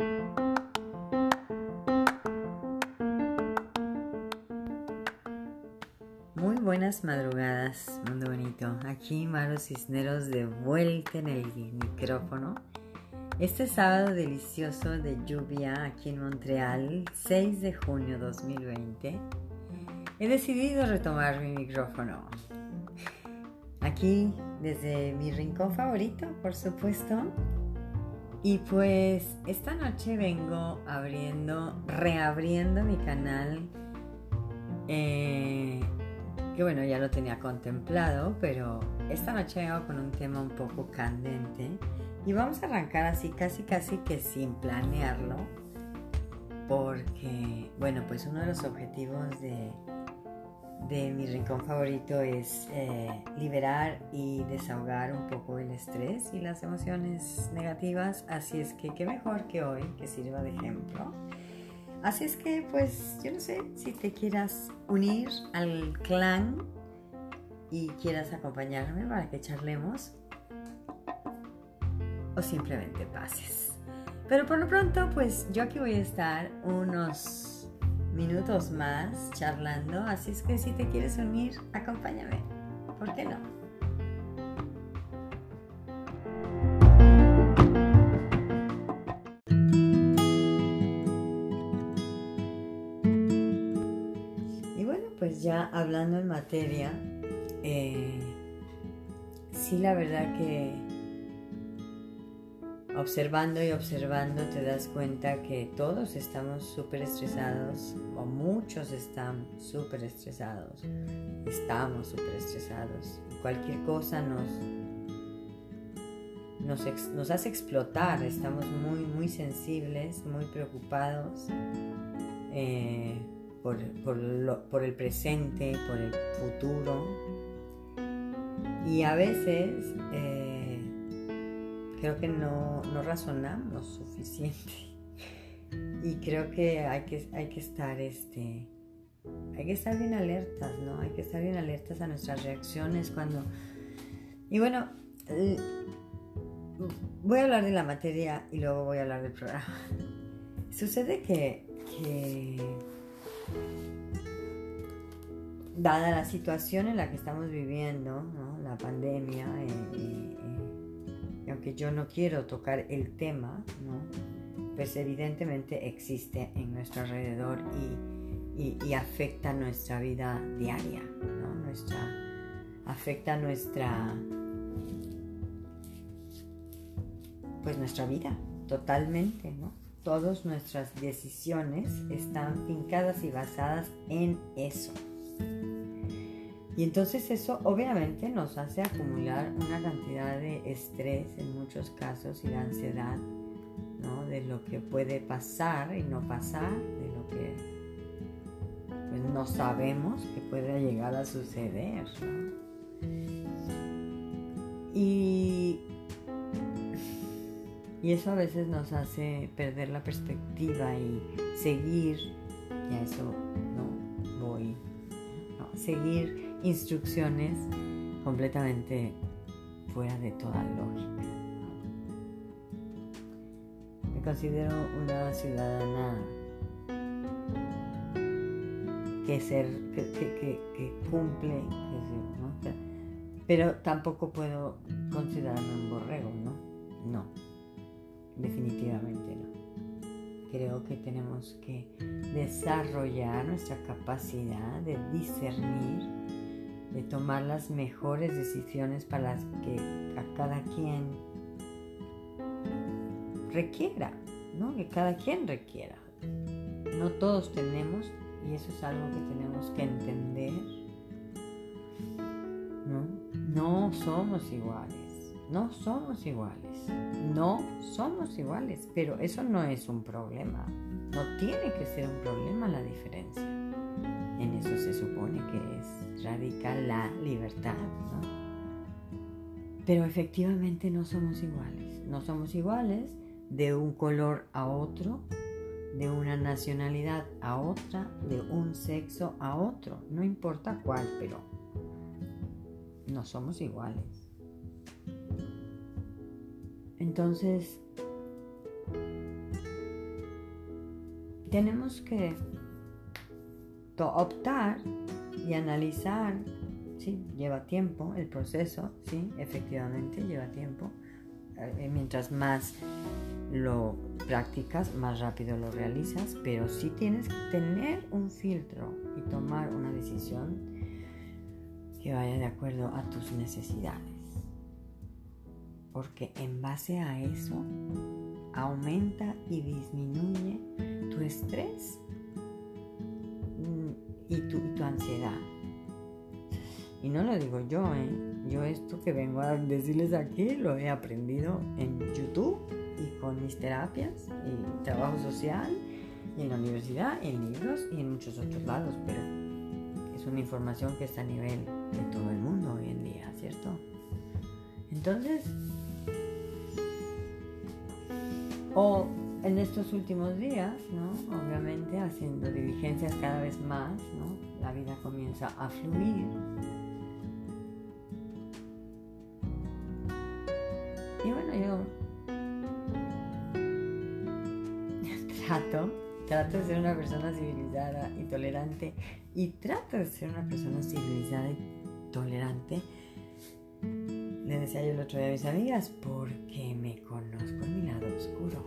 Muy buenas madrugadas, mundo bonito. Aquí Maro Cisneros de vuelta en el micrófono. Este sábado delicioso de lluvia aquí en Montreal, 6 de junio 2020, he decidido retomar mi micrófono. Aquí desde mi rincón favorito, por supuesto. Y pues esta noche vengo abriendo, reabriendo mi canal. Eh, que bueno, ya lo tenía contemplado, pero esta noche vengo con un tema un poco candente y vamos a arrancar así, casi casi que sin planearlo, porque bueno, pues uno de los objetivos de, de mi rincón favorito es eh, liberar y desahogar un poco el estrés y las emociones negativas, así es que qué mejor que hoy que sirva de ejemplo. Así es que, pues, yo no sé si te quieras unir al clan y quieras acompañarme para que charlemos o simplemente pases. Pero por lo pronto, pues yo aquí voy a estar unos minutos más charlando, así es que si te quieres unir, acompáñame. ¿Por qué no? ya hablando en materia, eh, sí la verdad que observando y observando te das cuenta que todos estamos súper estresados o muchos están súper estresados, estamos súper estresados. Cualquier cosa nos, nos, hace explotar, estamos muy, muy sensibles, muy preocupados. Eh, por, el presente, por el futuro. Y a veces eh, creo que no, razonamos suficiente. Y creo que hay que, hay que estar este, hay que estar bien alertas, ¿no? Hay que estar bien alertas a nuestras reacciones cuando... Y bueno, voy a hablar de la materia y luego voy a hablar del programa. Sucede que, que dada la situación en la que estamos viviendo, la pandemia, eh, aunque yo no quiero tocar el tema, pues evidentemente existe en nuestro alrededor y, afecta nuestra vida diaria, nuestra, afecta nuestra, pues nuestra vida totalmente, ¿no? Todas nuestras decisiones están fincadas y basadas en eso. Y entonces eso obviamente nos hace acumular una cantidad de estrés en muchos casos y de ansiedad. De lo que puede pasar y no pasar, de lo que pues, no sabemos que puede llegar a suceder. Y, y eso a veces nos hace perder la perspectiva y seguir, y a eso no voy, seguir instrucciones completamente fuera de toda lógica. Me considero una ciudadana que, ser, que, cumple, pero tampoco puedo considerarme un borrego, ¿no? No, definitivamente no. Creo que tenemos que desarrollar nuestra capacidad de discernir de tomar las mejores decisiones para las que a cada quien requiera, ¿no? Que cada quien requiera. No todos tenemos, y eso es algo que tenemos que entender, ¿no? No somos iguales, no somos iguales, no somos iguales, pero eso no es un problema, no tiene que ser un problema la diferencia. En eso se supone que es radica la libertad, ¿no? Pero efectivamente no somos iguales. No somos iguales de un color a otro, de una nacionalidad a otra, de un sexo a otro. No importa cuál, pero no somos iguales. tenemos que optar y analizar, sí, lleva tiempo el proceso, sí, efectivamente lleva tiempo. Eh, mientras más lo practicas, más rápido lo realizas, pero sí tienes que tener un filtro y tomar una decisión que vaya de acuerdo a tus necesidades. Porque en base a eso aumenta y disminuye tu estrés y tu, y tu ansiedad. Y no lo digo yo, ¿eh? Yo esto que vengo a decirles aquí lo he aprendido en YouTube y con mis terapias y trabajo social y en la universidad, en libros y en muchos otros lados, pero es una información que está a nivel de todo el mundo hoy en día, ¿cierto? Entonces, o en estos últimos días, ¿no? Obviamente haciendo diligencias cada vez más, ¿no? La vida comienza a fluir. Y bueno, yo trato, trato de ser una persona civilizada y tolerante y trato de ser una persona civilizada y tolerante. Le decía yo el otro día a mis amigas, porque me conozco en mi lado oscuro.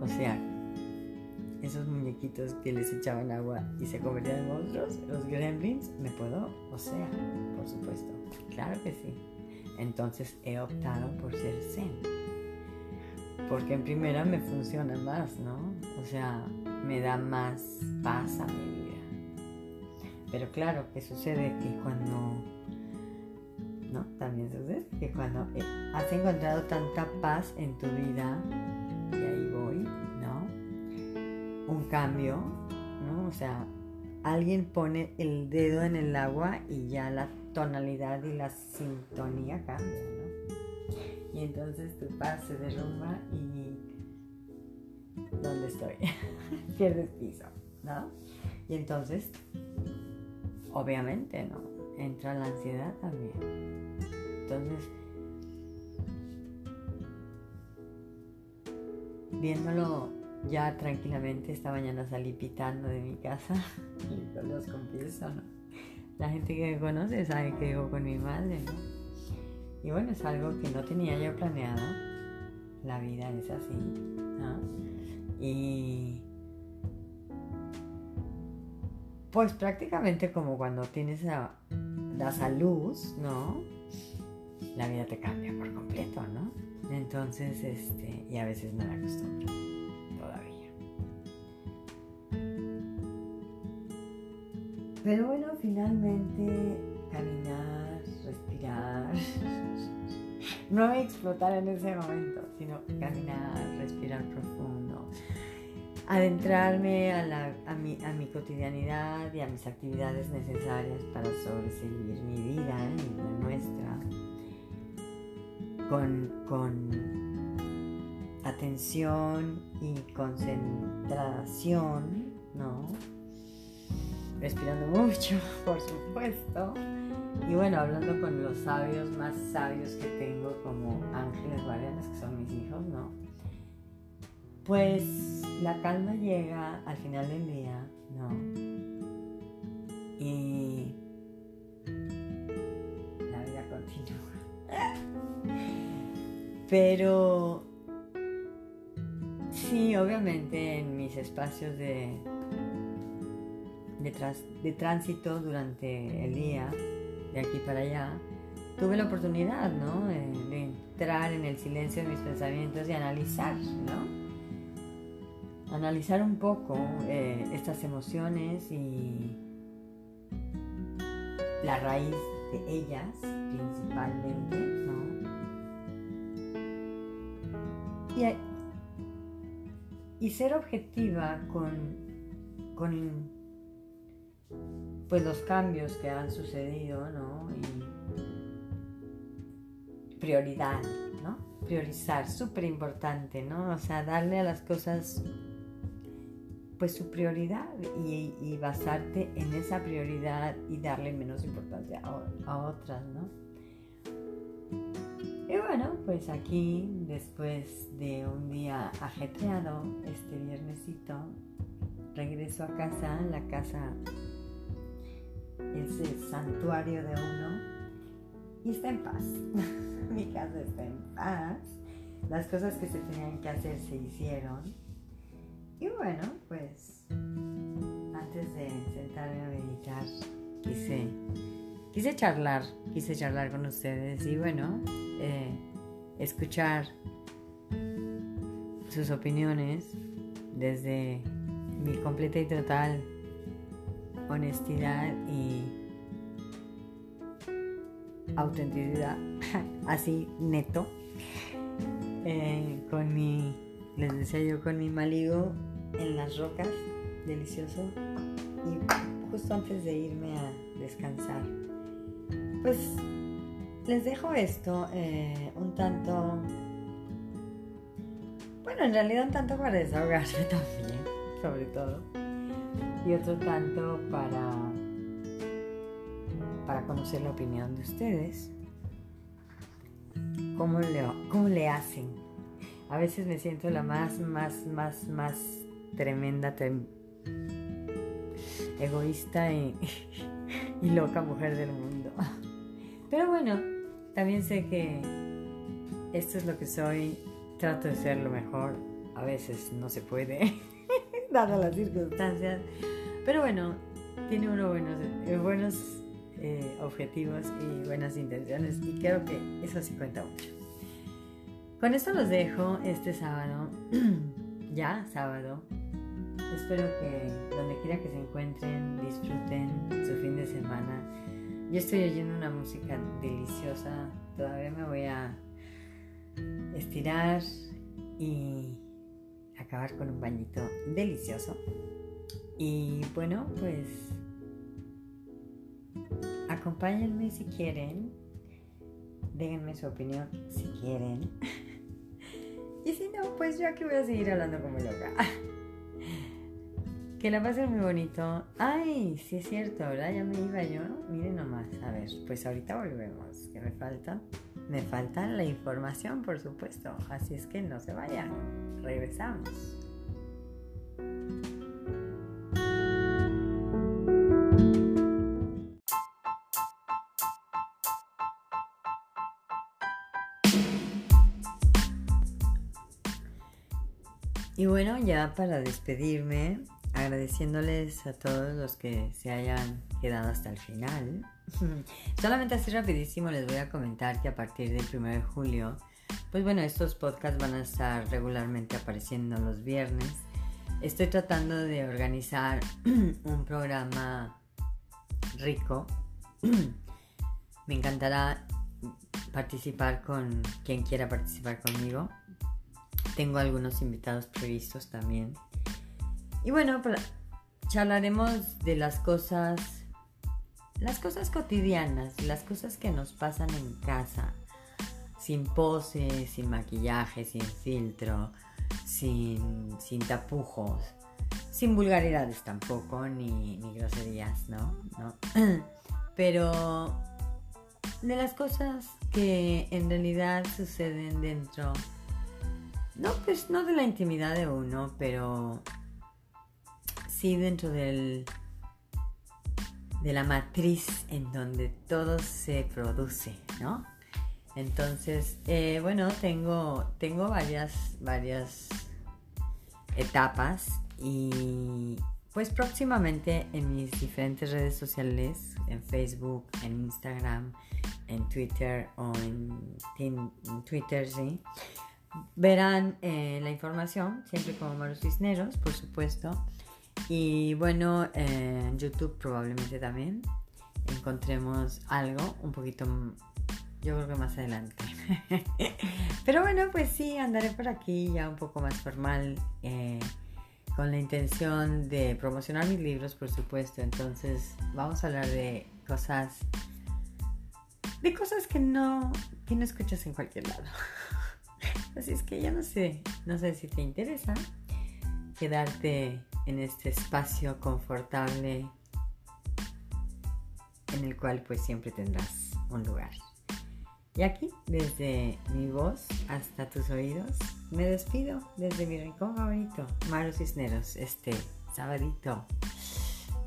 O sea, esos muñequitos que les echaban agua y se convertían en monstruos, los gremlins, me puedo, o sea, por supuesto, claro que sí. Entonces he optado por ser zen porque en primera me funciona más, ¿no? O sea, me da más paz a mi vida. Pero claro, que sucede que cuando, ¿no? También sucede que cuando has encontrado tanta paz en tu vida, cambio, ¿no? O sea, alguien pone el dedo en el agua y ya la tonalidad y la sintonía cambia, ¿no? y entonces tu paz se derrumba y ¿dónde estoy? Pierdes piso, ¿no? Y entonces, obviamente, ¿no? Entra la ansiedad también. Entonces, viéndolo ya tranquilamente, esta mañana salí pitando de mi casa y los confieso, ¿no? La gente que me conoce sabe que vivo con mi madre, ¿no? Y bueno, es algo que no tenía yo planeado. La vida es así. ¿no? Y pues prácticamente como cuando tienes a, das a luz, ¿no? La vida te cambia por completo, ¿no? Entonces, este, y a veces no la acostumbro Pero bueno, finalmente caminar, respirar. no explotar en ese momento, sino caminar, respirar profundo, adentrarme a, a, mi, a mi cotidianidad y a mis actividades necesarias para sobreseguir mi vida y la nuestra con, con atención y concentración, ¿no? Respirando mucho, por supuesto y bueno, hablando con los sabios más sabios que tengo, como ángeles guardianes, que son mis hijos, ¿no? Pues la calma llega al final del día, ¿no? Y la vida continúa. Pero sí, obviamente en mis espacios de, de, tránsito durante el día, de aquí para allá, tuve la oportunidad, ¿no? De, entrar en el silencio de mis pensamientos y analizar, ¿no? Analizar un poco eh, estas emociones y la raíz de ellas principalmente, ¿no? Y, y ser objetiva con, con pues los cambios que han sucedido, ¿no? Y prioridad, ¿no? Priorizar, súper importante, ¿no? O sea, darle a las cosas pues su prioridad y, basarte en esa prioridad y darle menos importancia a, a otras, ¿no? Y bueno, pues aquí, después de un día ajetreado, este viernesito, regreso a casa, la casa es santuario de uno y está en paz. Mi casa está en paz. Las cosas que se tenían que hacer se hicieron. Y bueno, pues antes de sentarme a meditar, quise, quise charlar, quise charlar con ustedes y bueno, eh, escuchar sus opiniones desde mi completa y total honestidad y autenticidad, así neto, eh, con mi, les decía yo, con mi maligo en las rocas, delicioso, y justo antes de irme a descansar, pues les dejo esto eh, un tanto, bueno, en realidad un tanto para desahogarme también, sobre todo, y otro tanto para, para conocer la opinión de ustedes. ¿Cómo le, cómo le hacen? A veces me siento la más, más, más, más tremenda, egoísta y, y loca mujer del mundo. Pero bueno, también sé que esto es lo que soy, trato de ser lo mejor, a veces no se puede, dadas las circunstancias, pero bueno, tiene uno buenos, eh, buenos eh, objetivos y buenas intenciones y creo que eso sí cuenta mucho. Con esto los dejo este sábado, ya sábado. Espero que donde quiera que se encuentren disfruten su fin de semana yo estoy oyendo una música deliciosa. Todavía me voy a estirar y acabar con un bañito delicioso. Y bueno, pues acompáñenme si quieren. Déjenme su opinión si quieren. y si no, pues yo aquí voy a seguir hablando como loca. Que la pasen muy bonito. Ay, sí es cierto, ¿verdad? Ya me iba yo. Miren nomás, a ver, pues ahorita volvemos. ¿Qué me falta? Me falta la información, por supuesto. Así es que no se vayan. Regresamos. Y bueno, ya para despedirme, agradeciéndoles a todos los que se hayan quedado hasta el final. Solamente así rapidísimo les voy a comentar que a partir del 1 de julio, pues bueno, estos podcasts van a estar regularmente apareciendo los viernes. Estoy tratando de organizar un programa rico. Me encantará participar con quien quiera participar conmigo. Tengo algunos invitados previstos también. Y bueno, charlaremos de las cosas, las cosas cotidianas, las cosas que nos pasan en casa, sin pose, sin maquillaje, sin filtro, sin, sin tapujos, sin vulgaridades tampoco, ni, ni groserías, ¿no? ¿no? Pero de las cosas que en realidad suceden dentro, no, pues no de la intimidad de uno, pero sí dentro del, de la matriz en donde todo se produce, ¿no? Entonces, eh, bueno, tengo, tengo varias, varias etapas y pues próximamente en mis diferentes redes sociales, en Facebook, en Instagram, en Twitter o en, Twitter, sí, verán eh, la información, siempre como Maros Cisneros, por supuesto. Y bueno, en YouTube probablemente también encontremos algo un poquito, yo creo que más adelante. Pero bueno, pues sí, andaré por aquí ya un poco más formal, eh, con la intención de promocionar mis libros, por supuesto. Entonces vamos a hablar de cosas, de cosas que no, que no escuchas en cualquier lado. Así es que ya no sé, no sé si te interesa quedarte en este espacio confortable en el cual pues siempre tendrás un lugar. Y aquí, desde mi voz hasta tus oídos, me despido desde mi rincón favorito, Maru Cisneros, este sabadito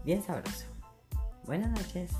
bien sabroso. Buenas noches.